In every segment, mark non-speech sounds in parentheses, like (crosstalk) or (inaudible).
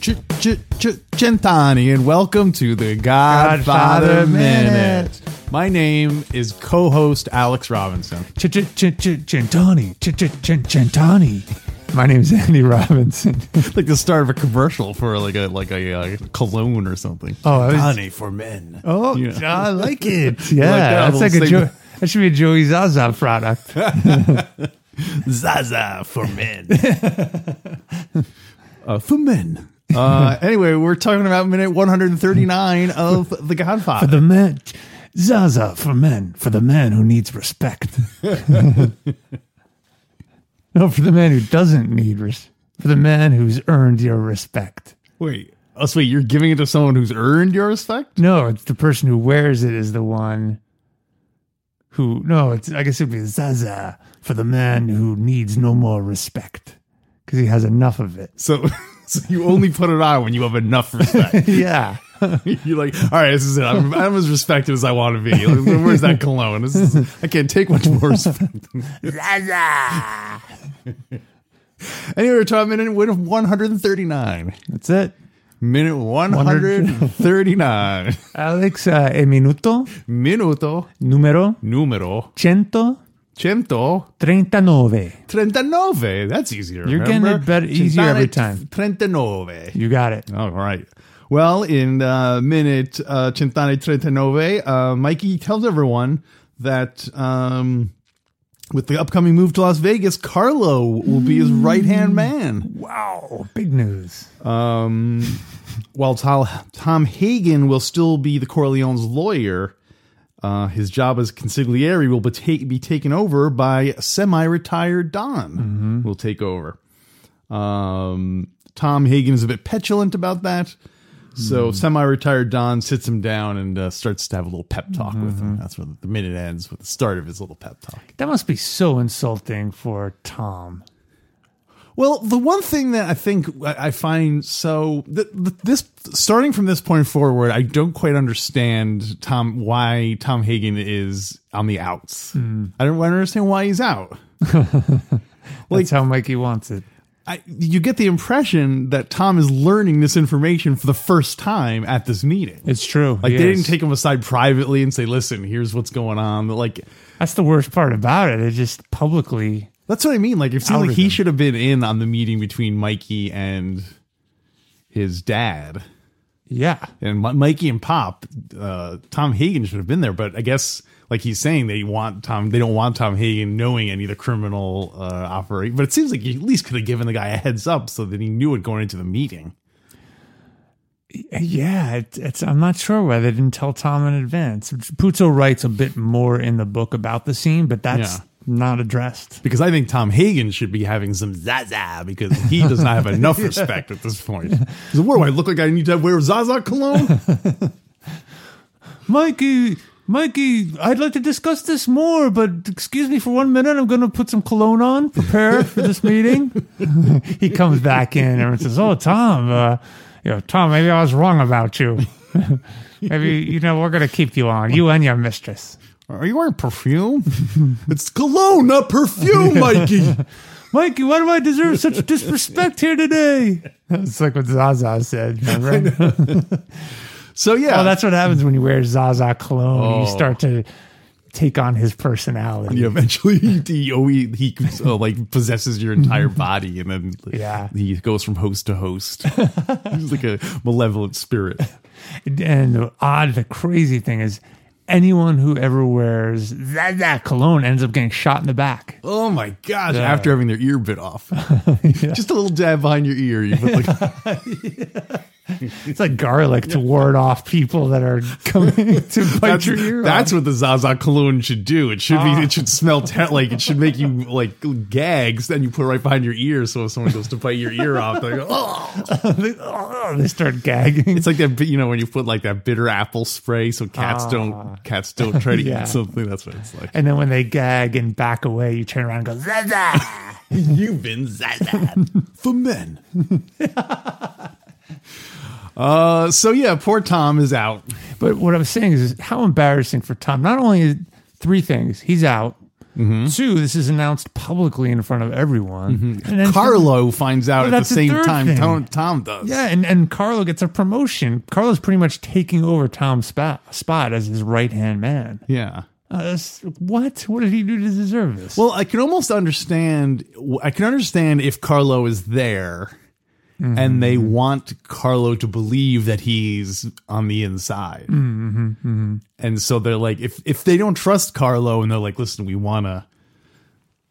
Ch- ch- ch- Cent'anni, and welcome to the Godfather, Godfather Minute. Minute. My name is co-host Alex Robinson. Cent'anni, Cent'anni. My name's Andy Robinson. (laughs) like the start of a commercial for like a like a, uh cologne or something. Oh, I was- honey for men. Oh, Yeah. (laughs) I like (laughs) it. that Yeah, that's like a segment? jo- that should be a Joey Zaza product. Zaza for men. uh, for men. Uh, anyway, we're talking about minute 139 of The Godfather. For the men, Zaza for men, for the man who needs respect. (laughs) no, for the man who doesn't need res- for the man who's earned your respect. wait, oh, so wait, you're giving it to someone who's earned your respect? No, it's the person who wears it is the one who. No, it's I guess it'd be Zaza for the man who needs no more respect because he has enough of it. So, (laughs) so you only put it on when you have enough respect. (laughs) Yeah. (laughs) You're like, all right, this is it. I'm, I'm as respected as I want to be. Like, where's that cologne? This is, I can't take much more respect. Anyway, we're talking minute 139. That's it. Minute 139. Alex, uh, e minuto Minuto numero numero 139. 139. That's easier. You're getting it better- easier every time. 39. You got it. All right. Well, in uh, minute uh, Centane Trentanove, uh, Mikey tells everyone that um, with the upcoming move to Las Vegas, Carlo will be his right hand man. Wow. Big news. Um, while Tom, Tom Hagen will still be the Corleone's lawyer, uh, his job as consigliere will be, ta- be taken over by semi-retired Don. Will take over. Um, Tom Hagen is a bit petulant about that, so hmm. semi-retired Don sits him down and uh, starts to have a little pep talk with him. Mm-hmm. That's where the minute ends with the start of his little pep talk. That must be so insulting for Tom. Well, the one thing that I think I I find so th- th- this starting from this point forward, I don't quite understand Tom why Tom Hagen is on the outs. Hmm. I don't understand why he's out. (laughs) That's how Mikey wants it. I, you get the impression that Tom is learning this information for the first time at this meeting. It's true. Like He they didn't take him aside privately and say, "Listen, here's what's going on." Like That's the worst part about it. It just publicly. That's what I mean. Like it seems like he should have been in on the meeting between Mikey and his dad. Yeah. and Mi- Mikey and Pop, uh, Tom Hagen should have been there, but I guess like he's saying they want Tom, they don't want Tom Hagen knowing any of the criminal uh, operate. But it seems like you at least could have given the guy a heads up so that he knew it going into the meeting. Yeah, it, it's. I'm not sure why they didn't tell Tom in advance. Puzo writes a bit more in the book about the scene, but that's Yeah. not addressed. Because I think Tom Hagen should be having some zaza because he does not have enough (laughs) respect at this point. So what do I look like? I need to wear Zaza cologne? (laughs) Mikey, Mikey, I'd like to discuss this more, but excuse me for one minute. I'm going to put some cologne on, prepare for this meeting. (laughs) he comes back in and says, "Oh, Tom, uh, you know, Tom, maybe I was wrong about you. (laughs) maybe you know we're going to keep you on, you and your mistress." Are you wearing perfume? (laughs) it's cologne, not perfume, Mikey. Mikey, why do I deserve such disrespect here today? It's like what Zaza said. Remember? So yeah, oh, that's what happens when you wear Zaza cologne. Oh. You start to take on his personality. Yeah, eventually he he, oh, he, he uh, like possesses your entire body, and then Yeah. he goes from host to host. (laughs) He's like a malevolent spirit. And the odd, the crazy thing is, anyone who ever wears that, that cologne ends up getting shot in the back. Oh my gosh! Yeah. After having their ear bit off, (laughs) just a little dab behind your ear. You put like, (laughs) (laughs) It's like garlic to ward off people that are coming (laughs) to bite That's, your ear that's off. what the Zaza cologne should do. It should Ah. be. It should smell ter- like it should make you like gags. Then you put it right behind your ear. So if someone goes to bite your ear off, they go, "Oh!" (laughs) Oh, they start gagging. It's like that. You know when you put like that bitter apple spray, so cats don't cats don't try to Ah. Yeah. eat something. That's what it's like. and then when they gag and back away, you turn around and go, Zaza! You've been Zaza for men. Uh, so yeah, poor Tom is out. But what I'm saying is, is how embarrassing for Tom. Not only is three things, he's out. Mm-hmm. Two, this is announced publicly in front of everyone. And then Carlo finds out Well, at the that's the same time. Tom, Tom does. Yeah, and, and Carlo gets a promotion. Carlo's pretty much taking over Tom's spot, spot as his right hand man. yeah. Uh, what? What did he do to deserve this? Well, I can almost understand. I can understand if Carlo is there, and they mm-hmm. want Carlo to believe that he's on the inside, mm-hmm, mm-hmm, and so they're like, if if they don't trust Carlo, and they're like, listen, we want to.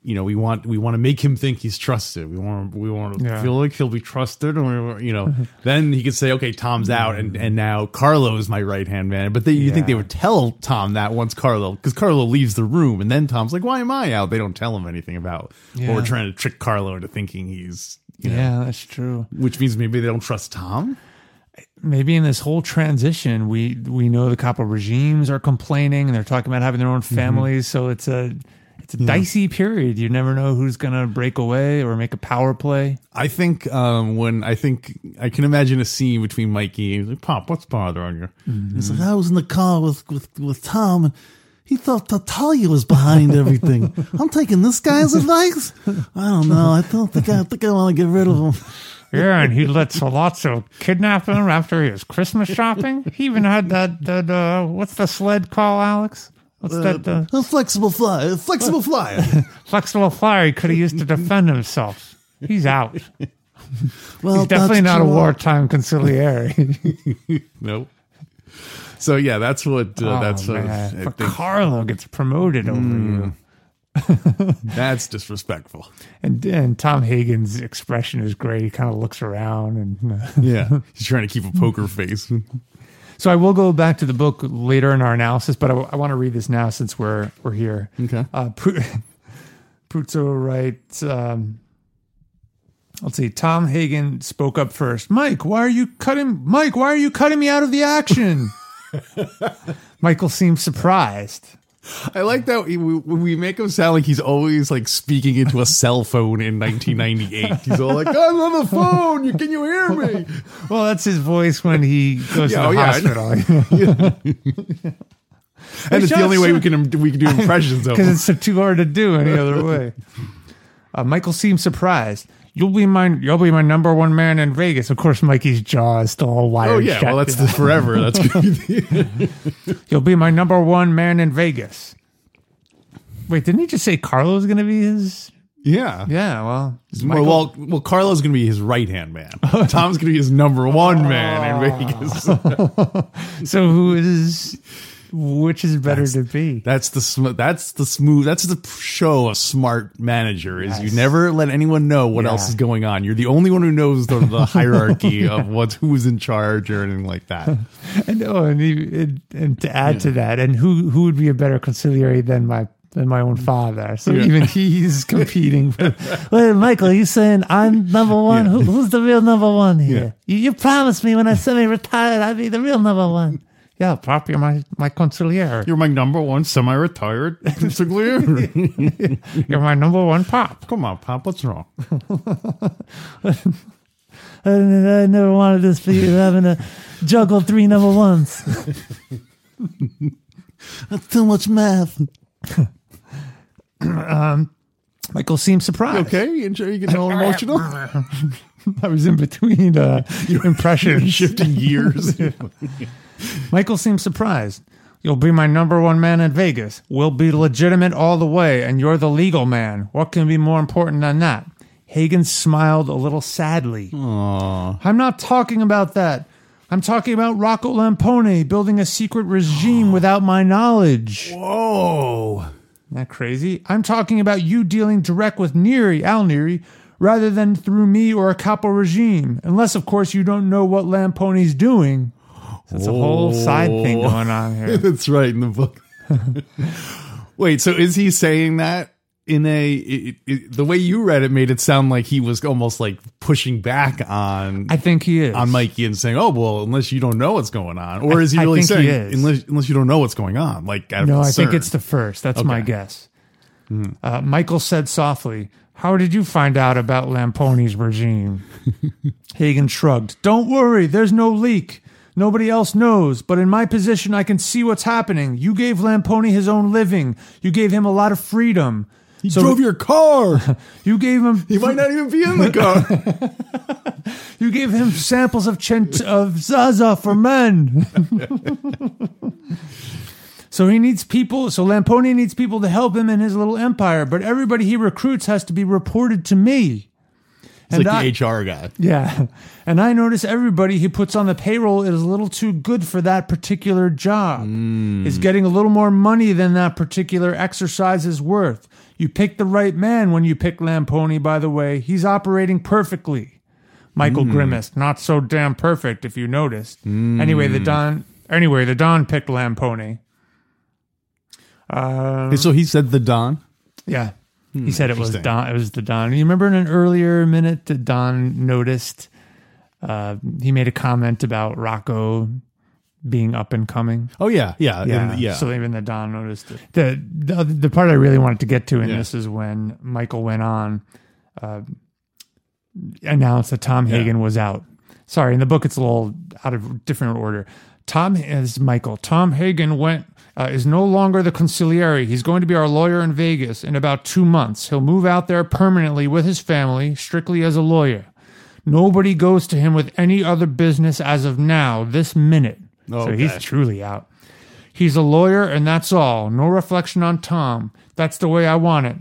You know, we want we want to make him think he's trusted. We want we want to Yeah. feel like he'll be trusted, or you know, then he could say, "Okay, Tom's out, and and now Carlo is my right hand man." But they, you think they would tell Tom that once Carlo, because Carlo leaves the room, and then Tom's like, "Why am I out?" They don't tell him anything about. Yeah. Or we're trying to trick Carlo into thinking he's, you know, yeah, that's true. which means maybe they don't trust Tom. maybe in this whole transition, we we know the couple regimes are complaining and they're talking about having their own families. So it's a it's a dicey period. You never know who's gonna break away or make a power play. I think um, when I think I can imagine a scene between Mikey and like, Pop, what's bothering you? He's like, I was in the car with with, with Tom and he thought Tattaglia was behind everything. (laughs) I'm taking this guy's advice. I don't know. I don't think I, think I want to get rid of him. Yeah, and he let Sollozzo kidnap him after his Christmas shopping. He even had that that uh, what's the sled call, Alex? What's that uh, A flexible flyer, flexible flyer. (laughs) flexible flyer he could have used to defend himself? He's out. Well, He's definitely that's not a wartime consigliere. (laughs) Nope. So yeah, that's what uh, Oh, that's what man. I But think Carlo gets promoted over you. (laughs) (laughs) that's disrespectful. And and Tom Hagen's expression is great. He kind of looks around, and (laughs) Yeah, he's trying to keep a poker face. so I will go back to the book later in our analysis, but I, want to read this now since we're we're here. Okay. Uh, Puzo writes. Um, let's see. Tom Hagen spoke up first. Mike, why are you cutting? Mike, why are you cutting me out of the action? (laughs) Michael seems surprised. I like that we, we make him sound like he's always like speaking into a cell phone in 1998. He's all like, "I'm on the phone. You can you hear me?" Well, that's his voice when he goes Yeah, to oh, the yeah, I know. hospital. (laughs) And it's the only way we can we can do impressions of (laughs) because it's too hard to do any other way. Uh, Michael seems surprised. You'll be my you'll be my number one man in Vegas. Of course, Mikey's jaw is still all wired Oh yeah, shut. well that's the forever. That's gonna be the, (laughs) You'll be my number one man in Vegas. Wait, didn't he just say Carlo's going to be his? yeah. Yeah, well, Well, well, well, Carlo's gonna be his right hand man. (laughs) Tom's gonna be his number one man in Vegas. (laughs) so who is which is better to be? That's the sm- that's the smooth. That's the show a smart manager is. You never let anyone know what Yeah. else is going on. You're the only one who knows the, the (laughs) hierarchy of what's who's in charge or anything like that. (laughs) And oh, and, and, and to add to that, and who who would be a better consigliere than my than my own father? So Yeah. even he's (laughs) competing. With, Wait, Michael, you saying I'm number one? Who, who's the real number one here? You, you promised me when I semi-retired I'd be the real number one. Yeah, Pop, you're my my consigliere. You're my number one semi-retired (laughs) consigliere. (laughs) You're my number one pop. Come on, Pop. What's wrong? I, (laughs) I never wanted this for you having to juggle three number ones. That's too much math. Um, Michael seems surprised. Okay, you enjoy- you getting all emotional. (laughs) I was in between uh, (laughs) impressions. (laughs) Shifting gears. Michael seemed surprised. You'll be my number one man in Vegas. We'll be legitimate all the way, and you're the legal man. What can be more important than that? Hagen smiled a little sadly. Aw. I'm not talking about that. I'm talking about Rocco Lampone building a secret regime (gasps) without my knowledge. Whoa. Isn't that crazy? I'm talking about you dealing direct with Neri, Al Neri, rather than through me or a capo regime. Unless, of course, you don't know what Lampone's doing. So it's a whole side thing going on here. (laughs) That's right in the book. (laughs) Wait, so is he saying that in a it, it, the way you read it made it sound like he was almost like pushing back on I think he is. on Mikey and saying, "Oh well, unless you don't know what's going on," or is he I really he saying, is. "Unless unless you don't know what's going on"? Like, No, I think it's the first. That's my Okay. guess. Uh, Michael said softly, How did you find out about Lampone's regime? (laughs) Hagen shrugged. Don't worry, there's no leak. Nobody else knows, but in my position, I can see what's happening. You gave Lampone his own living. You gave him a lot of freedom. he drove your car. (laughs) You gave him he might not even be in the car. (laughs) You gave him samples of chent of Zaza for men. So he needs people. So Lampone needs people to help him in his little empire. But everybody he recruits has to be reported to me. It's like the HR guy. Yeah, and I notice everybody he puts on the payroll is a little too good for that particular job. Hmm. Is getting a little more money than that particular exercise is worth. You picked the right man when you picked Lampone. By the way, he's operating perfectly. Michael hmm. grimaced. Not so damn perfect, if you noticed. Hmm. Anyway, the Don. Anyway, the Don picked Lampone. Uh, so he said the Don. yeah, he said it was. Don. It was the Don. You remember in an earlier minute that Don noticed. Uh, he made a comment about Rocco being up and coming. Oh yeah, yeah, Yeah, yeah. So even the Don noticed it. The, the the part I really wanted to get to in Yeah. this is when Michael went on, uh, announced that Tom Hagen was out. Sorry, in the book it's a little out of different order. Tom is Michael. Tom Hagen went uh, is no longer the consigliere. He's going to be our lawyer in Vegas in about two months. He'll move out there permanently with his family, strictly as a lawyer. Nobody goes to him with any other business as of now, this minute. So he's truly out. He's a lawyer, and that's all. No reflection on Tom. That's the way I want it.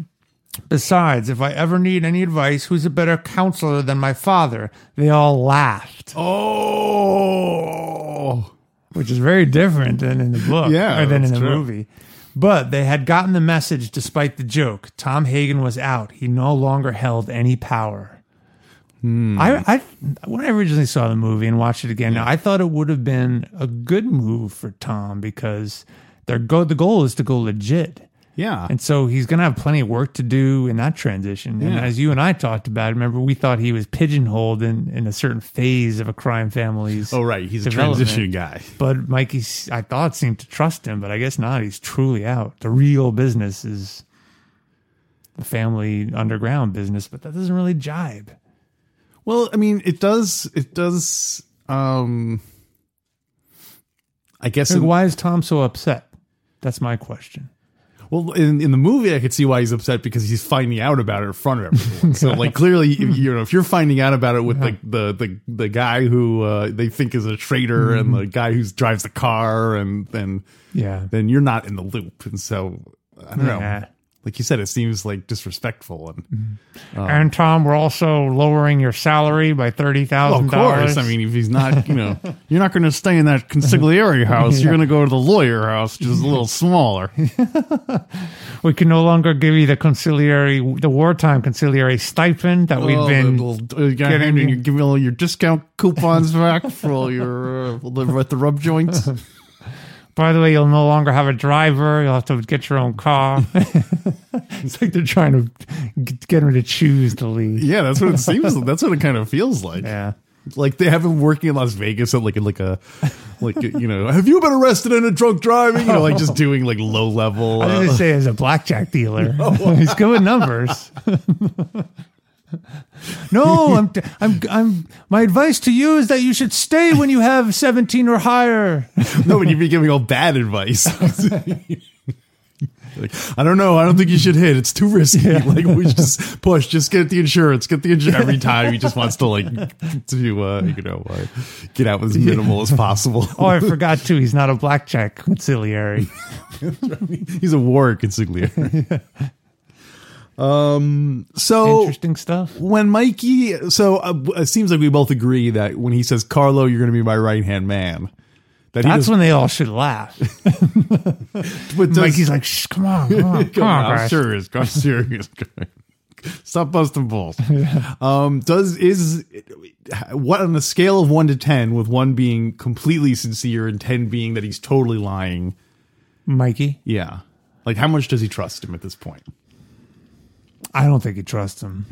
Besides, if I ever need any advice, who's a better counselor than my father? They all laughed, oh, which is very different than in the book Yeah, or than in the true. movie. But they had gotten the message despite the joke. Tom Hagen was out. He no longer held any power. Hmm. I, I when I originally saw the movie and watched it again, I thought it would have been a good move for Tom because their go the goal is to go legit. Yeah. And so he's going to have plenty of work to do in that transition. And Yeah. as you and I talked about, remember, we thought he was pigeonholed in, in a certain phase of a crime family's. oh right, he's a transition guy. (laughs) But Mikey, I thought, seemed to trust him, but I guess not. He's truly out. The real business is the family underground business, but that doesn't really jibe. Well, I mean, it does. It does. Um, I guess. In- why is Tom so upset? That's my question. Well, in, in the movie, I could see why he's upset because he's finding out about it in front of everyone. so, like, clearly, if, you know, if you're finding out about it with like the the the guy who uh, they think is a traitor and the guy who drives the car, and then Yeah. then you're not in the loop, and so I don't know. Yeah. Like you said, it seems like disrespectful, and And Tom, we're also lowering your salary by thirty thousand. Well, of course, I mean, if he's not, you know, (laughs) you're not going to stay in that consigliere house. You're going to go to the lawyer house, which is a little (laughs) smaller. we can no longer give you the consigliere, the wartime consigliere stipend that we've Oh, been. little- uh, getting, getting- and you give me all your discount coupons back for all your uh, live at the rub joints. (laughs) By the way, you'll no longer have a driver. You'll have to get your own car. (laughs) it's like they're trying to get him to choose to leave. Yeah, that's what it seems. (laughs) That's what it kind of feels like. Yeah. Like they have him working in Las Vegas at like like a like you know, have you been arrested in a drunk driving? You know, like just doing like low level. I was Uh, going to say, as a blackjack dealer, (laughs) he's good with numbers. No, I'm, I'm, I'm. My advice to you is that you should stay when you have 17 or higher. (laughs) no, but you'd be giving all bad advice. (laughs) Like, I don't know. I don't think you should hit. It's too risky. (laughs) Like we just push. Just get the insurance. Get the insurance every time. He just wants to like to uh, you know uh, get out with as minimal as possible. Oh, I forgot too. He's not a blackjack consigliere. He's a war consigliere. Um. So Interesting stuff. when Mikey, so uh, it seems like we both agree that when he says Carlo, you're going to be my right hand man. That That's when they all should laugh. (laughs) but does- Mikey's like, Shh, come on, come on, (laughs) come on, I'm guys. serious. I'm (laughs) serious. Stop busting balls. Um, does is what on a scale of one to ten, with one being completely sincere and ten being that he's totally lying? Mikey, Yeah, like how much does he trust him at this point? I don't think he trusts him.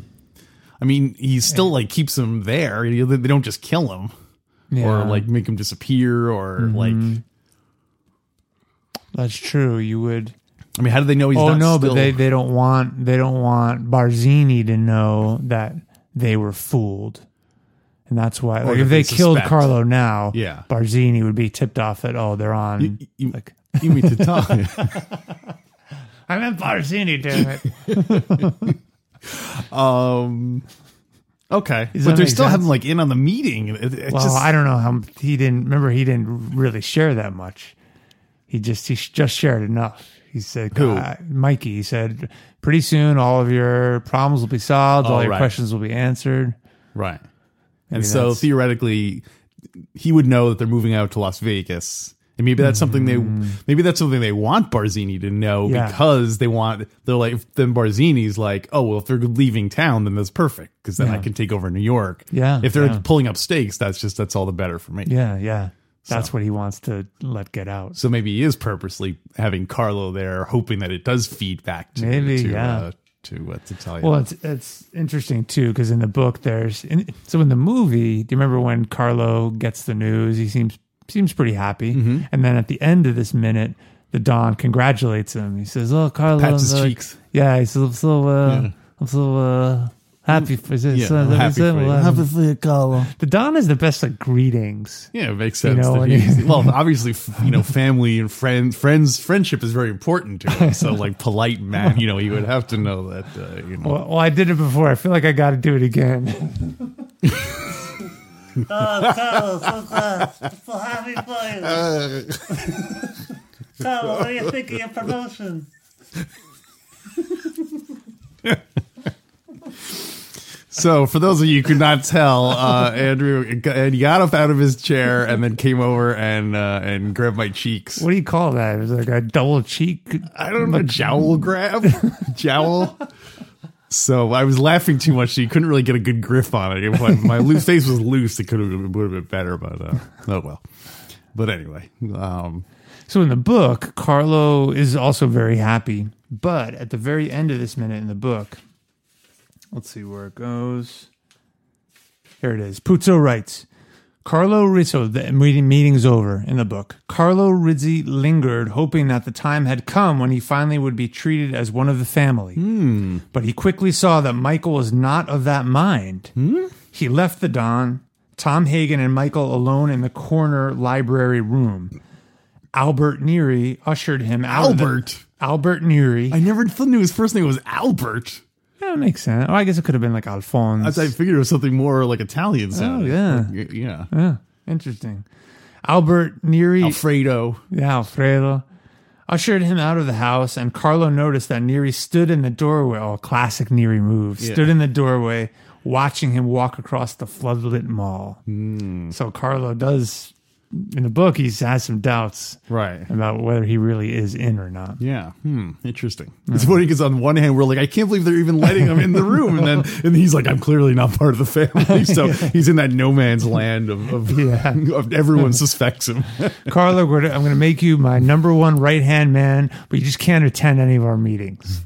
I mean, he still like keeps him there. They don't just kill him Yeah. or like make him disappear or mm-hmm. like. That's true. You would. I mean, how do they know he's oh not no, still? but they they don't want they don't want Barzini to know that they were fooled, and that's why. Like if they, they killed. Carlo now, Yeah. Barzini would be tipped off that oh they're on. You- you- like you mean to talk? (laughs) I meant Barzini, damn it. (laughs) um. Okay, Does but that they're make still sense? having like in on the meeting. It, well, just, I don't know how he didn't remember. He didn't really share that much. He just he just shared enough. He said, Who? uh, Mikey. He said, pretty soon all of your problems will be solved. all Oh, your right. questions will be answered. right. And so that's- theoretically, he would know that they're moving out to Las Vegas, and maybe that's something they maybe that's something they want Barzini to know Mm. Yeah. because they want they're like then Barzini's like, oh well, if they're leaving town, then that's perfect because then I Yeah. can take over New York. Yeah, if they're yeah. pulling up stakes, that's just that's all the better for me. Yeah, yeah. That's what he wants to let get out. So maybe he is purposely having Carlo there, hoping that it does feed back to Maybe, to, yeah. uh, to uh, to tell you. Well, it's it's interesting too because in the book there's in, so in the movie, do you remember when Carlo gets the news? He seems seems pretty happy, Mm-hmm. and then at the end of this minute, the Don congratulates him. He says, "Oh, Carlo, Pats his like- cheeks. Yeah, he says, "I'm so uh, Yeah. I'm so uh, happy for this. Yeah, uh, I'm happy was for you. Happy for you, Carlo." The Don is the best at greetings. Yeah, it makes sense. know, that he- well, (laughs) obviously, you know, family and friends, friends, friendship is very important to him. So, like, polite man, you know, you would have to know that. Uh, you know, Well, well, I did it before. I feel like I got to do it again. (laughs) Oh, Carlos, so, uh, so happy for you. Carlos, what do you think of your promotion? so for those of you who could not tell, uh, Andrew, and got up out of his chair and then came over and uh, and grabbed my cheeks. What do you call that? It was like a double cheek. I don't know, jowl grab, (laughs) jowl. So I was laughing too much, so you couldn't really get a good grip on it. If my, loose face was loose, it could have would have been better, but uh, oh well. But anyway, um, So in the book, Carlo is also very happy, but at the very end of this minute in the book, let's see where it goes. Here it is. Puzo writes, Carlo Rizzo, the meeting, meeting's over in the book. Carlo Rizzi lingered, hoping that the time had come when he finally would be treated as one of the family. Hmm. But he quickly saw that Michael was not of that mind. Hmm? He left the Don, Tom Hagen and Michael alone in the corner library room. Albert Neri ushered him out. Albert. Albert Neri. I never knew his first name was Albert. That makes sense. Oh, I guess it could have been like Alphonse. I, I figured it was something more like Italian sounding. yeah. Like, yeah. yeah, interesting. Albert Neri. Alfredo. Yeah, Alfredo ushered him out of the house, and Carlo noticed that Neri stood in the doorway. Oh, classic Neri move. Stood in the doorway, watching him walk across the floodlit mall. Hmm. So Carlo does, in the book, he has some doubts Right. about whether he really is in or not. Yeah. Hmm. Interesting. It's funny because on one hand we're like, I can't believe they're even letting him in the room, and then and he's like, I'm clearly not part of the family. (laughs) So he's in that no man's land of, of, (laughs) Yeah. (laughs) of everyone suspects him. Carlo, I'm going to make you my number one right hand man, but you just can't attend any of our meetings.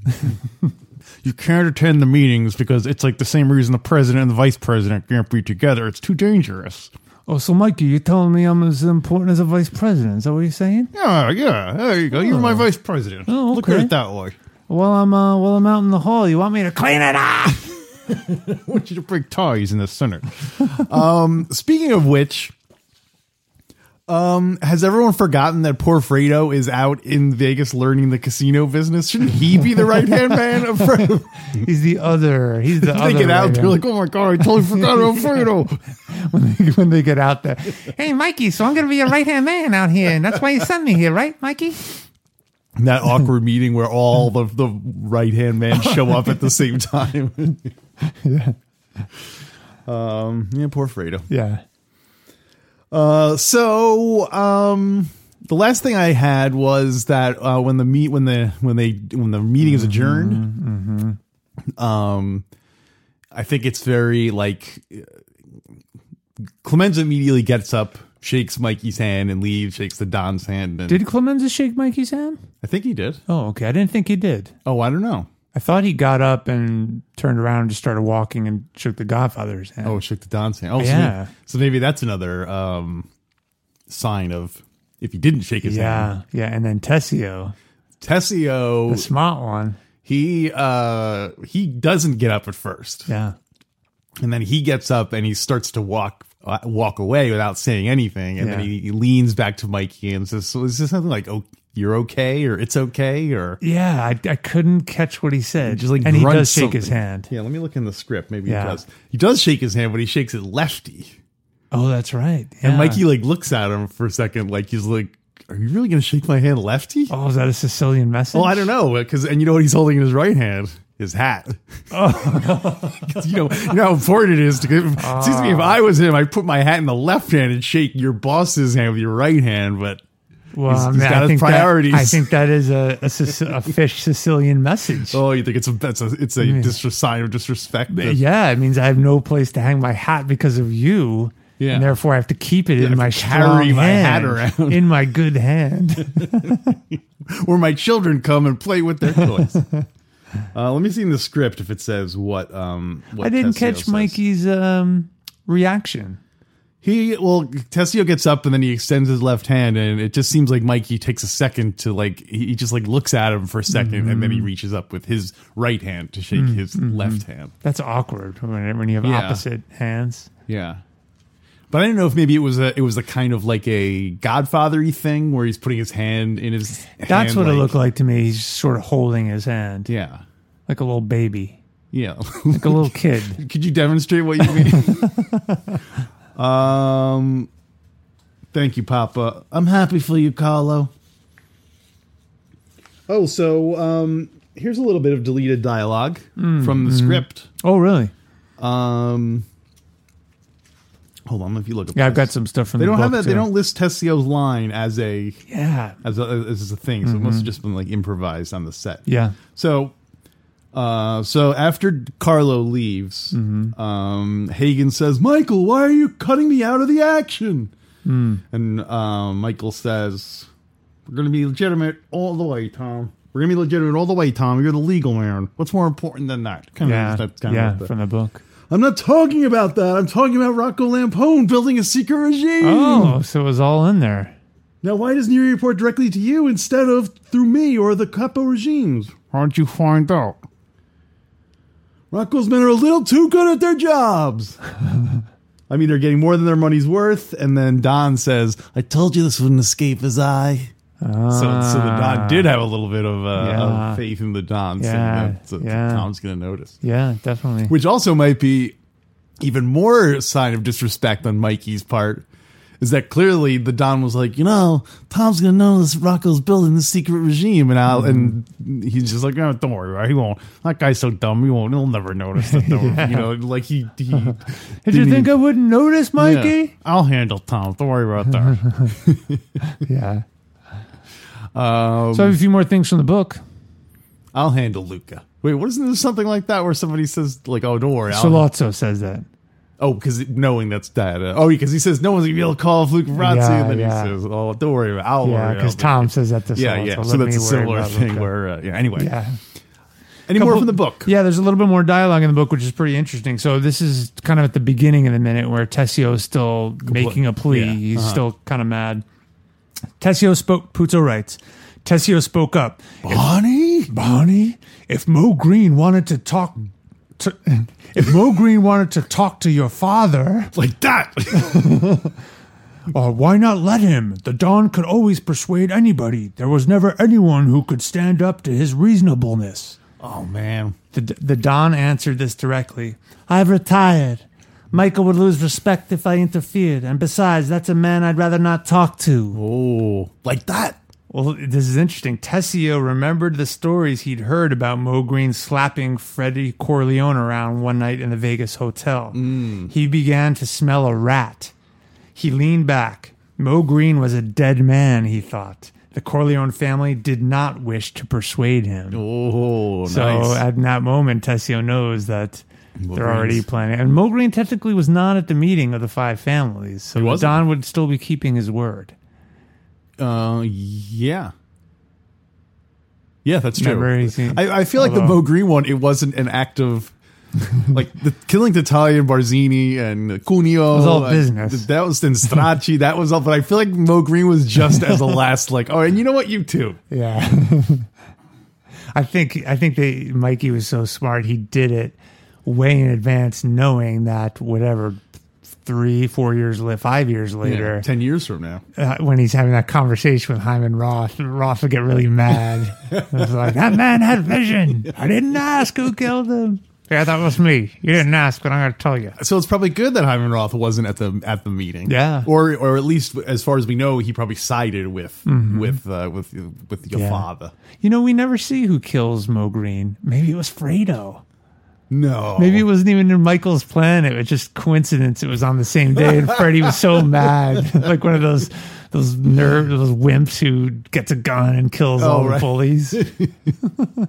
you can't attend the meetings because it's like the same reason the president and the vice president can't be together. It's too dangerous. Oh, so Mikey, you're telling me I'm as important as a vice president? Is that what you're saying? Yeah, yeah. There you go. You're my vice president. Oh, Look at okay. it that way. Well, I'm uh, well, I'm out in the hall. You want me to clean it up? (laughs) I want you to break ties in the center. (laughs) um, speaking of which, um, has everyone forgotten that poor Fredo is out in Vegas learning the casino business? Shouldn't he be the right hand man of Fredo? (laughs) He's the other. He's the they other. get out, right they're like, oh my god, I totally forgot about (laughs) Fredo. when, they, when they get out there. Hey, Mikey, so I'm going to be your right hand man out here, and that's why you sent me here, right, Mikey? that (laughs) awkward meeting where all the, the right hand men show up at the same time. Yeah. Um, yeah, poor Fredo. Yeah. Uh, so um, the last thing I had was that uh, when the meet when the when they when the meeting is adjourned, Um, I think it's very like Clemenza immediately gets up, shakes Mikey's hand, and leaves. Shakes the Don's hand. And Did Clemenza shake Mikey's hand? I think he did. Oh, okay. I didn't think he did. Oh, I don't know. I thought he got up and turned around and just started walking and shook the Godfather's hand. Oh, shook the Don's hand. Oh, Yeah. So, so maybe that's another um, sign of if he didn't shake his hand. yeah, yeah. And then Tessio, Tessio, the smart one. he uh, he doesn't get up at first, Yeah. and then he gets up and he starts to walk uh, walk away without saying anything, and then he, he leans back to Mikey and says, "So is this something like oh you're okay or it's okay or?" Yeah, I, I couldn't catch what he said. Just like and he does shake his hand. Yeah, let me look in the script. Maybe Yeah. he does. He does shake his hand, but he shakes it lefty. Oh, that's right. And Mikey like looks at him for a second, like he's like, "Are you really going to shake my hand lefty?" Oh, is that a Sicilian message? Well, I don't know because, and you know what he's holding in his right hand? His hat. Oh, (laughs) you know, you know how important it is to. Give, to me if ah. I was him, I'd put my hat in the left hand and shake your boss's hand with your right hand. But Well, He's- I he's mean, got I his think priorities. That, I think that is a a, a fish Sicilian message. oh, you think it's a that's a it's a dis- sign of disrespect? that- Yeah, it means I have no place to hang my hat because of you. Yeah. And therefore, I have to keep it I in my carry my hat around. in my good hand. (laughs) where my children come and play with their toys. uh, let me see in the script if it says what. Um, what I didn't Tessio catch says. Mikey's um, reaction. He well, Tessio gets up and then he extends his left hand, and it just seems like Mikey takes a second to like he just like looks at him for a 2nd and Mm-hmm. then he reaches up with his right hand to shake his left hand. That's awkward when, when you have Yeah. opposite hands. Yeah. But I don't know if maybe it was a it was a kind of like a Godfather-y thing where he's putting his hand in his. That's hand, what it looked like to me. He's sort of holding his hand Yeah, like a little baby, yeah. like a little kid. (laughs) Could you demonstrate what you mean? (laughs) um, thank you, Papa. I'm happy for you, Carlo. Oh, so um, here's a little bit of deleted dialogue from the script. Oh, really? Um, hold on, if you look. Yeah, I've got some stuff from They the don't have that. They don't list Tessio's line as a Yeah, as a, as a thing. So it must have just been like improvised on the set. yeah. So, uh, so after Carlo leaves, um, Hagen says, "Michael, why are you cutting me out of the action?" And um, Michael says, "We're going to be legitimate all the way, Tom. We're going to be legitimate all the way, Tom. You're the legal man. What's more important than that?" Kind Yeah, that's kind yeah, of the- from the book. I'm not talking about that. I'm talking about Rocco Lampone building a secret regime. Oh, so it was all in there. Now, why doesn't he report directly to you instead of through me or the capo regimes? How'd you find out? Rocco's men are a little too good at their jobs. (laughs) I mean, they're getting more than their money's worth. And then Don says, I told you this wouldn't escape his eye. so, so the Don did have a little bit of, uh, Yeah. of faith in the Don. Yeah, that, so yeah. Tom's going to notice. Yeah, definitely. Which also might be even more sign of disrespect on Mikey's part. Is that clearly the Don was like, you know, Tom's gonna know this Rocco's building this secret regime, and I'll, and he's just like, oh, don't worry about it. He won't. That guy's so dumb. He won't. He'll never notice that. You know, (laughs) like he. he Did you think I wouldn't notice, Mikey? Yeah, I'll handle Tom. Don't worry about that. (laughs) Yeah. um, So I have a few more things from the book. I'll handle Luca. Wait, what isn't there something like that where somebody says like, "Oh, don't worry." I'll, Sollozzo says that. Oh, because knowing that's. Uh, oh, because he says no one's gonna be able to call Luca Brasi, Yeah, and then yeah. he says, "Oh, don't worry about. It. I'll Yeah, because Tom it." says that to Yeah, yeah. Let So that's a similar thing Luca. where, uh, yeah. Anyway, Yeah. any more from the book? Yeah, there's a little bit more dialogue in the book, which is pretty interesting. So this is kind of at the beginning of the minute where Tessio is still making a plea. yeah, He's uh-huh. still kind of mad. Tessio spoke. Puzo writes. Tessio spoke up. Bonnie. Bonnie, if Moe Greene wanted to talk, to, if Moe Greene wanted to talk to your father, Like that. (laughs) uh, why not let him? The Don could always persuade anybody. There was never anyone who could stand up to his reasonableness. oh man. The, the Don answered this directly. I've retired. Michael would lose respect if I interfered, and besides, that's a man I'd rather not talk to. Oh, like that. Well, this is interesting. Tessio remembered the stories he'd heard about Moe Greene slapping Freddie Corleone around one night in the Vegas hotel. He began to smell a rat. He leaned back. Moe Greene was a dead man, he thought. the Corleone family did not wish to persuade him. Oh, So nice. at that moment, Tessio knows that they're Moe Greene's- already planning. And Mo Moe Greene technically was not at the meeting of the five families, so Don would still be keeping his word. Uh, yeah. Yeah, that's true. I, I feel like the Moe Greene one, it wasn't an act of (laughs) like the killing Tattaglia and Barzini and Cuneo. was all business. that was then Stracci. that was all. But I feel like Moe Greene was just as a (laughs) last, like, oh, and you know what, you too. Yeah. (laughs) I think I think they Mikey was so smart he did it way in advance, knowing that whatever three, four years later, five years later, Yeah, Ten years from now. uh, when he's having that conversation with Hyman Roth, Roth would get really mad. (laughs) It's like that man had vision. I didn't ask who killed him. Yeah, that was me. You didn't ask, but I'm going to tell you. So it's probably good that Hyman Roth wasn't at the at the meeting. Yeah. or or at least as far as we know, he probably sided with with uh, with with your Mm-hmm. Yeah. father. You know, we never see who kills Moe Greene. Maybe it was Fredo. No, Maybe it wasn't even in Michael's plan. It was just coincidence. It was on the same day, and Freddie was so mad, (laughs) like one of those those nerve those wimps who gets a gun and kills oh, all right. the bullies. (laughs)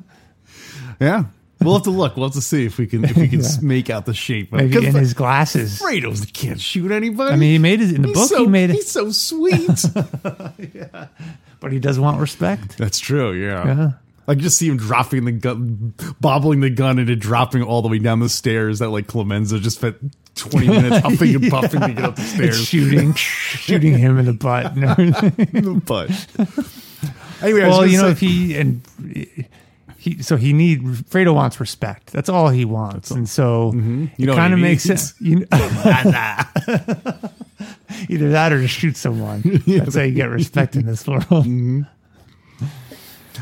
Yeah, we'll have to look. We'll have to see if we can if we can (laughs) make out the shape. of. Maybe in his glasses. Fredo's can't shoot anybody. I mean, he made it in the he's book. so, he made it, He's so sweet. Yeah. But he does want respect. That's true. Yeah. Yeah. I just see him dropping the gun, bobbling the gun, and it dropping all the way down the stairs. That like Clemenza just spent twenty minutes (laughs) huffing and puffing to get up the It's stairs. shooting, (laughs) shooting him in the butt. And everything. (laughs) but anyway, I was well, you know, say- if he and he, so he need Fredo wants respect. That's all he wants, and so You it know what kind of makes sense. You, either that or to shoot someone. That's how you get respect in this world. Mm-hmm.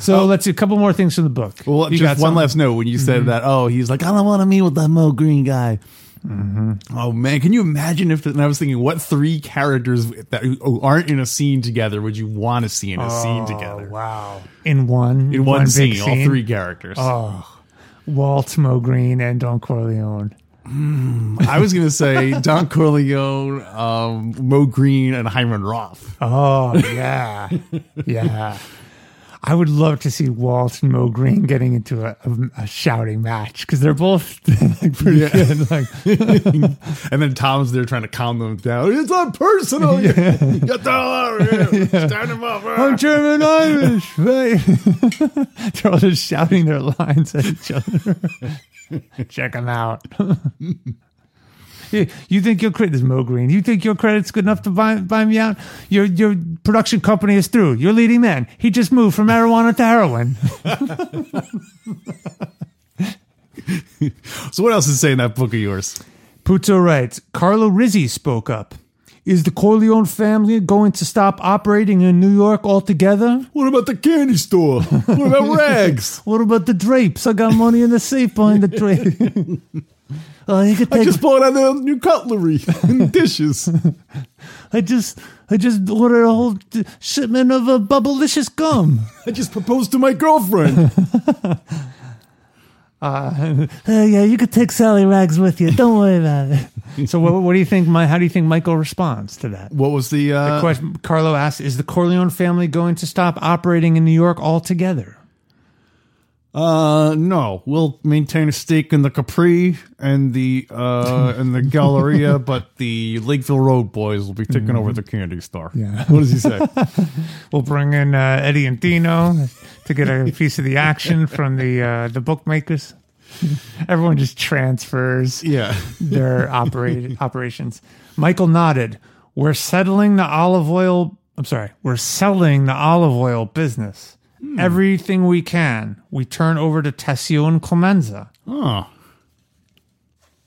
So oh. let's see a couple more things from the book. Well, You just got one something? last note when you said mm-hmm. that. Oh, he's like, I don't want to meet with that Moe Greene guy. Mm-hmm. Oh man, can you imagine if? And I was thinking, what three characters that who aren't in a scene together would you want to see in a scene oh, together? Oh, Wow! In one, In one, scene, big all three characters. Oh, Walt, Moe Greene, and Don Corleone. Mm, I was gonna say (laughs) Don Corleone, um, Moe Greene, and Hyman Roth. Oh yeah, yeah. I would love to see Walt and Moe Greene getting into a, a, a shouting match because they're both (laughs) like, pretty Yeah. good. Like, (laughs) and then Tom's there trying to calm them down. It's not personal. (laughs) Get the hell out of here. Stand him up. I'm German Irish, they're all just shouting their lines at each other. Check them out. You you think your credit is Moe Greene? You think your credit's good enough to buy, buy me out? Your your production company is through. Your leading man. He just moved from marijuana to heroin. (laughs) So what else is say in that book of yours? Puzo writes, Carlo Rizzi spoke up. Is the Corleone family going to stop operating in New York altogether? What about the candy store? What about (laughs) rags? What about the drapes? I got money in the safe behind the (laughs) drape. Oh, you could I just bought out the new cutlery and (laughs) dishes. I just, I just ordered a whole d- shipment of a Bubblicious gum. (laughs) I just proposed to my girlfriend. (laughs) Uh, yeah, you could take Sally Rags with you. Don't worry about it. so, what, what do you think? My, how do you think Michael responds to that? What was the, uh, Question, Carlo asks, "Is the Corleone family going to stop operating in New York altogether?" Uh, no, we'll maintain a stake in the Capri and the uh and the (laughs) Galleria, but the Lakeville Road boys will be taking over the candy store. Yeah. (laughs) What does he say? (laughs) We'll bring in uh, Eddie and Dino to get a piece of the action from the uh, the bookmakers. Everyone just transfers yeah. their operate, operations. Michael nodded. We're settling the olive oil. I'm sorry. We're selling the olive oil business. Everything we can, we turn over to Tessio and Clemenza. Oh.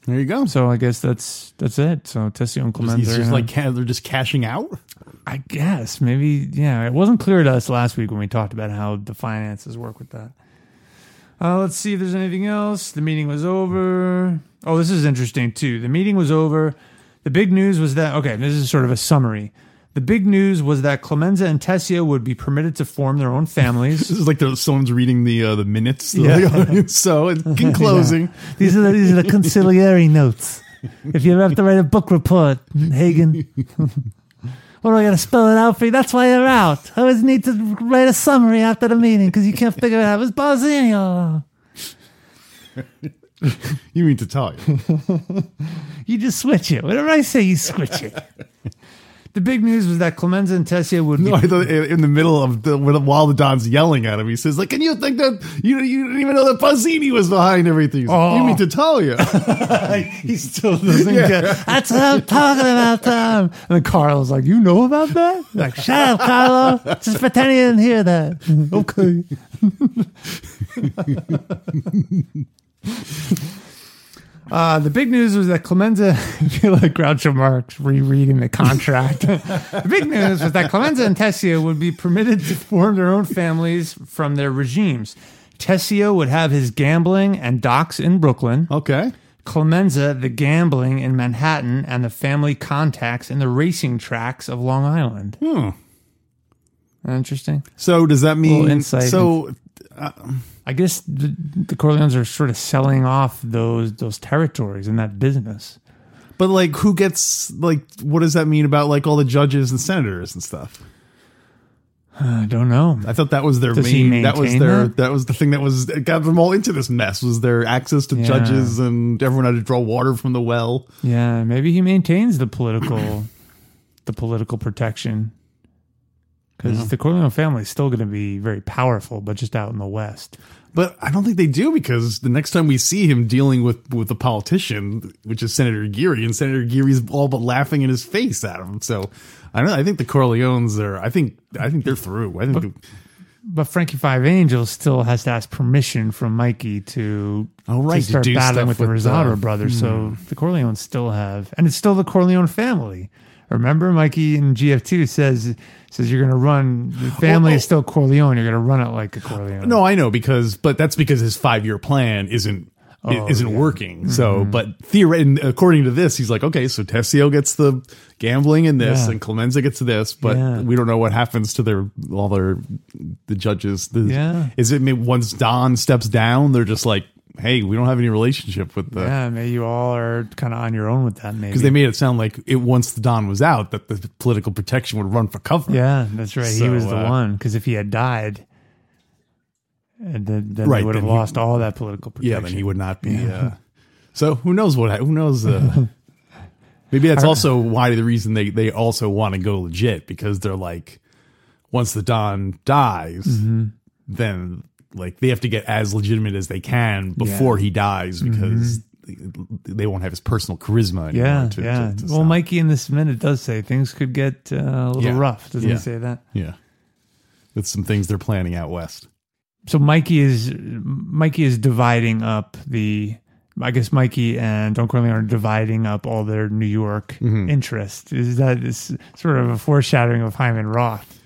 There you go. So I guess that's that's it. So Tessio and Clemenza. He's just gonna- like they're just cashing out. I guess maybe yeah. It wasn't clear to us last week when we talked about how the finances work with that. Uh, let's see if there's anything else. The meeting was over. Oh, this is interesting too. The meeting was over. The big news was that okay. This is sort of a summary. The big news was that Clemenza and Tessio would be permitted to form their own families. (laughs) This is like the, someone's reading the uh, the minutes. Yeah. (laughs) so in, (laughs) in closing, these are the, these are the consigliere notes. If you ever have to write a book report, Hagen. What do I got to spell it out for you? That's why you're out. I always need to write a summary after the meeting because you can't figure it out. It was Barzini. You mean to tell you? You just switch it. Whatever I say, you switch it. The big news was that Clemenza and Tessio would be No, in the middle of the while the Don's yelling at him, he says, "Like, can you think that you you didn't even know that Barzini was behind everything?" Oh. You mean to tell you? he still doesn't get. That's what I'm talking about, Tom. And then Carlo's like, "You know about that?" Like, shut up, Carlo. Just pretend you didn't hear that. (laughs) okay. (laughs) Uh, the big news was that Clemenza, (laughs) feel like Groucho Marx rereading the contract. the big news was that Clemenza and Tessio would be permitted to form their own families from their regimes. Tessio would have his gambling and docks in Brooklyn. okay. Clemenza, the gambling in Manhattan, and the family contacts in the racing tracks of Long Island. Hmm. Interesting. So does that mean? Insight So I guess the, the Corleones are sort of selling off those those territories in that business. But like, who gets like? What does that mean about like all the judges and senators and stuff? I don't know. I thought that was their Does he main. That was maintain their. that? That? was the thing that was that got them all into this mess. Was their access to Yeah. judges and everyone had to draw water from the well. Yeah, maybe he maintains the political the political protection because the Corleone family is still going to be very powerful, but just out in the West. But I don't think they do because the next time we see him dealing with with a politician, which is Senator Geary, and Senator Geary's all but laughing in his face at him. So I don't know. I think the Corleones are. I think I think they're through. I think. But Frankie Five Angels still has to ask permission from Mikey to, Oh, right, to to start do battling stuff with the Rosato brothers. So hmm. the Corleones still have, and it's still the Corleone family. Remember, Mikey in GF2 says says you're going to run the family oh. is still Corleone. You're going to run it like a Corleone. no, I know because, but that's because his five year plan isn't. Oh, isn't yeah. working. So, mm-hmm. but theoretically, according to this, he's like, okay, so Tessio gets the gambling in this, Yeah. and Clemenza gets this, but Yeah. we don't know what happens to their all their the judges. The, Yeah. is it once Don steps down, they're just like, hey, we don't have any relationship with the Yeah, maybe you all are kind of on your own with that. Maybe because they made it sound like it once the Don was out that the political protection would run for cover. Yeah, that's right. he So, was the uh, one because if he had died, and then, then Right, they would have he- lost all that political protection. yeah, then he would not be. Uh, so who knows what? Who knows? Uh, (laughs) maybe that's also why the reason they they also want to go legit because they're like, once the Don dies, Mm-hmm. then like they have to get as legitimate as they can before he dies because. They won't have his personal charisma anymore. Mm-hmm. Yeah, to, yeah. To, to well, stop. Mikey in this minute does say things could get uh, a little Yeah. rough. Doesn't Yeah. he say that? yeah, with some things they're planning out west. So Mikey is Mikey is dividing up the. I guess Mikey and Don Corleone are dividing up all their New York Mm-hmm. interest. Is that is sort of a foreshadowing of Hyman Roth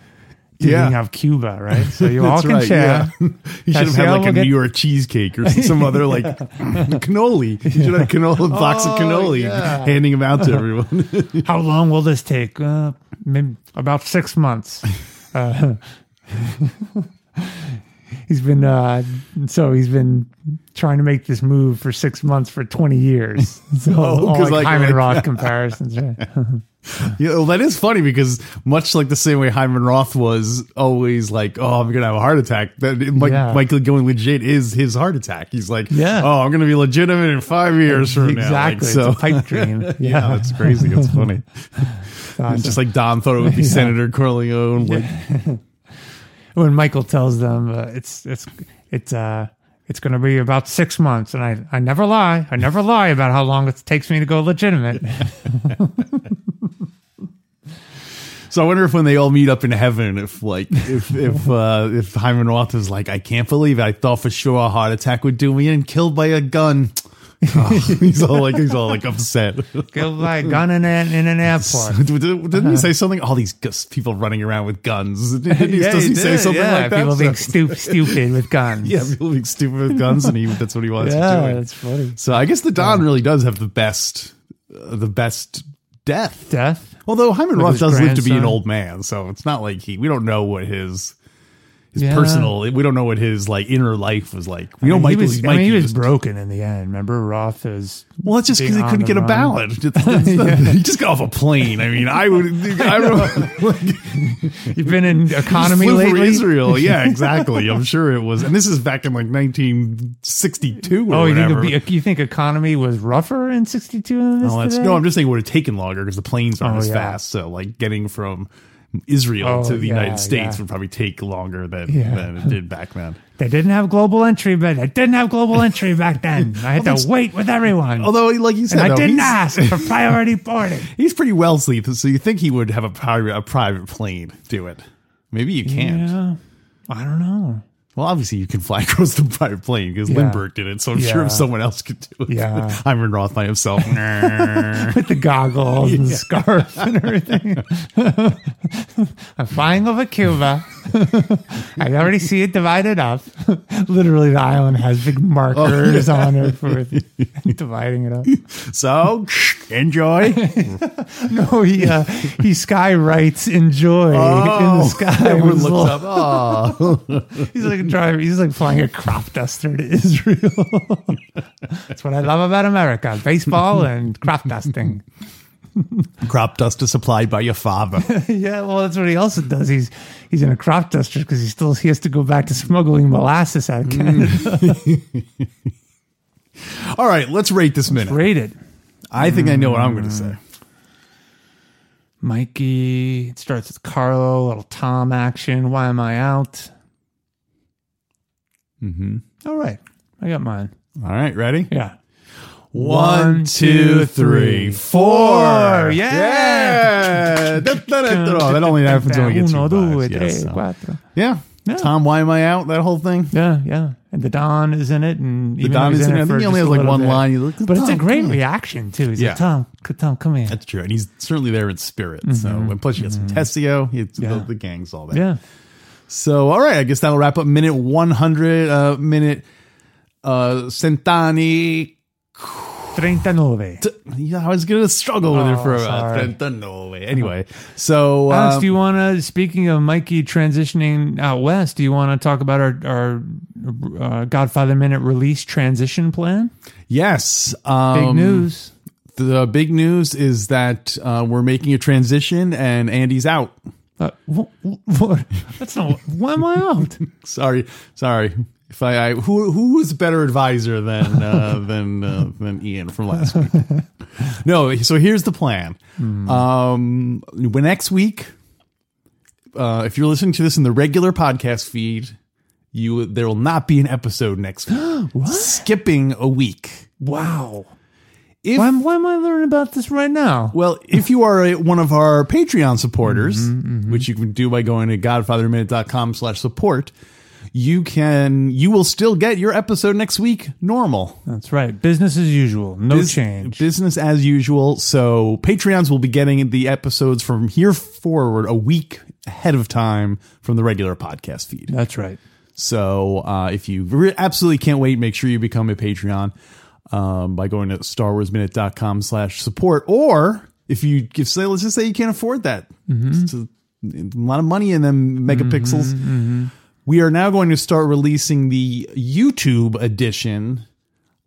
divvying Yeah. up Cuba, right? So you (laughs) all can right, share. yeah. (laughs) You should have had like a get- New York cheesecake or some other like (laughs) cannoli. You should have a cannoli, box of Oh, cannoli, yeah. handing them out to everyone. How long will this take? Uh, maybe about six months. Uh, he's been uh, so he's been trying to make this move for six months for twenty years. (laughs) So Oh, all like, like- Hyman like- Roth (laughs) comparisons. Right? (laughs) yeah, well, that is funny because much like the same way Hyman Roth was always like, "Oh, I'm gonna have a heart attack." That Mike, Yeah. Michael going legit is his heart attack. He's like, Yeah. "Oh, I'm gonna be legitimate in five years from now." Like, exactly. so It's a pipe dream. yeah, Yeah, that's crazy. It's funny. It's just like Don thought it would be Senator Corleone. Like, when Michael tells them uh, it's it's it's uh it's going to be about six months, and I I never lie. I never lie about how long it takes me to go legitimate. (laughs) So I wonder if when they all meet up in heaven, if like if if uh, if Hyman Roth is like, I can't believe it. I thought for sure a heart attack would do me in, killed by a gun. (laughs) He's all like he's all like upset. By a gun in an, in an airport. (laughs) Didn't he say something? All these gus- people running around with guns. (laughs) Didn't he- Yeah, Does he, he say did, something yeah, like that? People being stupid with guns. yeah, people being stupid with guns, and he that's what he wants to yeah, do. that's funny. So I guess the Don really does have the best, uh, the best death. Death. Although Hyman Roth does live to be an old man, so it's not like he. We don't know what his his Yeah. personal. We don't know what his like inner life was like. We know I mean, Michael. he was, I mean, he was broken in the end. Remember, Roth is Well, It's just because he couldn't get the a run. ballot. That's- (laughs) (laughs) He just got off a plane. I mean, I would. I don't. Like, (laughs) You've been in economy lately. Israel. Yeah, exactly. I'm sure it was. And this is back in like 1962 or Oh, you think, be, you think economy was rougher in '62 than this Oh, no, I'm just saying it would have taken longer because the planes aren't Oh, as yeah. fast. So, like getting from Israel Oh, to the yeah, United States yeah. would probably take longer than, Yeah. than it did back then. (laughs) They didn't have global entry, but they didn't have global entry back then. (laughs) I had to wait with everyone. Although, like you said, I didn't ask for (laughs) priority boarding. he's pretty well wealthy, so you think he would have a private, a private plane do it. Maybe you can't. Yeah, I don't know. Well, obviously you can fly (laughs) across the private plane because Yeah. Lindbergh did it. So I'm sure if someone else could do it. Yeah. (laughs) Hyman Roth by himself. (laughs) With the goggles and the scarf and everything. I'm flying over Cuba. I already see it divided up. (laughs) Literally, the island has big markers on it for (laughs) dividing it up. so enjoy. (laughs) No, he uh, he skywrites enjoy in the sky. Oh. Everyone looks little- up. Oh, He's like a driver. He's like flying a crop duster to Israel. That's what I love about America: baseball and crop dusting. (laughs) crop duster supplied by your father. (laughs) yeah, well, that's what he also does. He's he's in a crop duster because he still he has to go back to smuggling molasses out of Canada. (laughs) All right, let's rate this minute. Rate it, I think I know what I'm going to say. Mikey. It starts with Carlo, little Tom action. Why am I out? Mm-hmm. All right, I got mine. All right, ready? Yeah. One, two, three, four. Yeah. Yeah. (laughs) That only happens when we get Uno, two due, Yes, so. quattro. Yeah. Yeah. Tom, why am I out? That whole thing. Yeah, yeah. And the Don is in it, and the Don is in it. I think he only has, like, one line. He's like, but it's a great reaction too. He's Yeah. like, Tom, Tom, come here. That's true, and he's certainly there in spirit. So, and plus you got some Tessio. He, Mm-hmm. Yeah. the, the gang's all there. yeah, So, all right, I guess that'll wrap up minute 100, uh, minute uh, Cent'anni. Treintanove. Yeah, I was going to struggle with it Oh, for uh, sorry. Centanove. Anyway, so. Alex, um, do you want to? Speaking of Mikey transitioning out west, do you want to talk about our our uh, Godfather Minute release transition plan? yes. Big Um, news. The big news is that uh, we're making a transition and Andy's out. Uh, wh- wh- what? That's not. Why am I out? (laughs) Sorry, sorry. If I, I who who was a better advisor than uh, (laughs) than uh, than Ian from last week? no. So here's the plan. Um, when next week, uh, if you're listening to this in the regular podcast feed, you there will not be an episode next week. (gasps) Skipping a week. Wow. If Why, am- why am I learning about this right now? Well, if you are a, one of our Patreon supporters, which you can do by going to godfatherminute.com slash support, you can, you will still get your episode next week normal. That's right. Business as usual. No Bus- change. Business as usual. So Patreons will be getting the episodes from here forward a week ahead of time from the regular podcast feed. That's right. So uh, if you re- absolutely can't wait, make sure you become a Patreon um, by going to starwarsminute.com slash support. Or if you give, say, let's just say you can't afford that. It's a, a lot of money in them megapixels. We are now going to start releasing the YouTube edition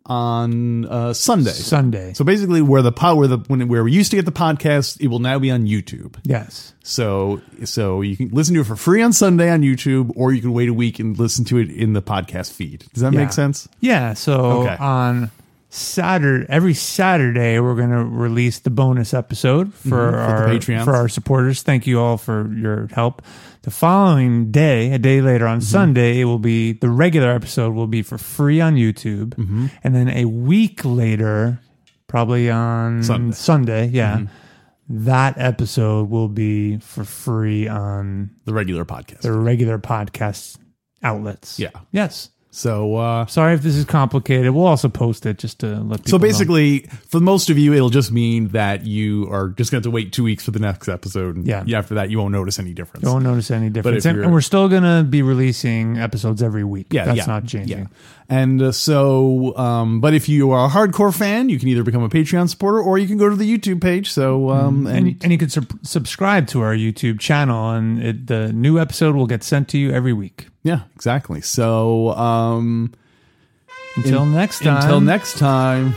on uh, Sunday. Sunday. So basically, where the pod, where the when where we used to get the podcast, it will now be on YouTube. yes. So so you can listen to it for free on Sunday on YouTube, or you can wait a week and listen to it in the podcast feed. Does that Yeah. make sense? Yeah. So Okay. on Saturday, every Saturday, we're going to release the bonus episode for, our Mm-hmm. Patreons. for our supporters. Thank you all for your help. The following day, a day later Mm-hmm. on Sunday, it will be the regular episode will be for free on YouTube, Mm-hmm. and then a week later, probably on Sunday. Sunday, yeah. Mm-hmm. That episode will be for free on The regular podcast. the regular podcast outlets. Yeah. Yes. So uh, Sorry if this is complicated. We'll also post it just to let people so know. basically, for most of you, it'll just mean that you are just going to have to wait two weeks for the next episode. And Yeah. After that, you won't notice any difference. don't notice any difference. And, and we're still going to be releasing episodes every week. Yeah, That's yeah, not changing. Yeah. And uh, so, um, but if you are a hardcore fan, you can either become a Patreon supporter or you can go to the YouTube page. So, um, and, and, and you can subscribe to our YouTube channel, and it, the new episode will get sent to you every week. Yeah, exactly. So, um, until in, next time. Until next time.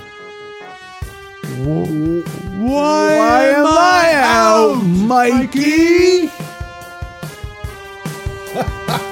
Wh- why, why am, I out, Mikey? Mikey? (laughs)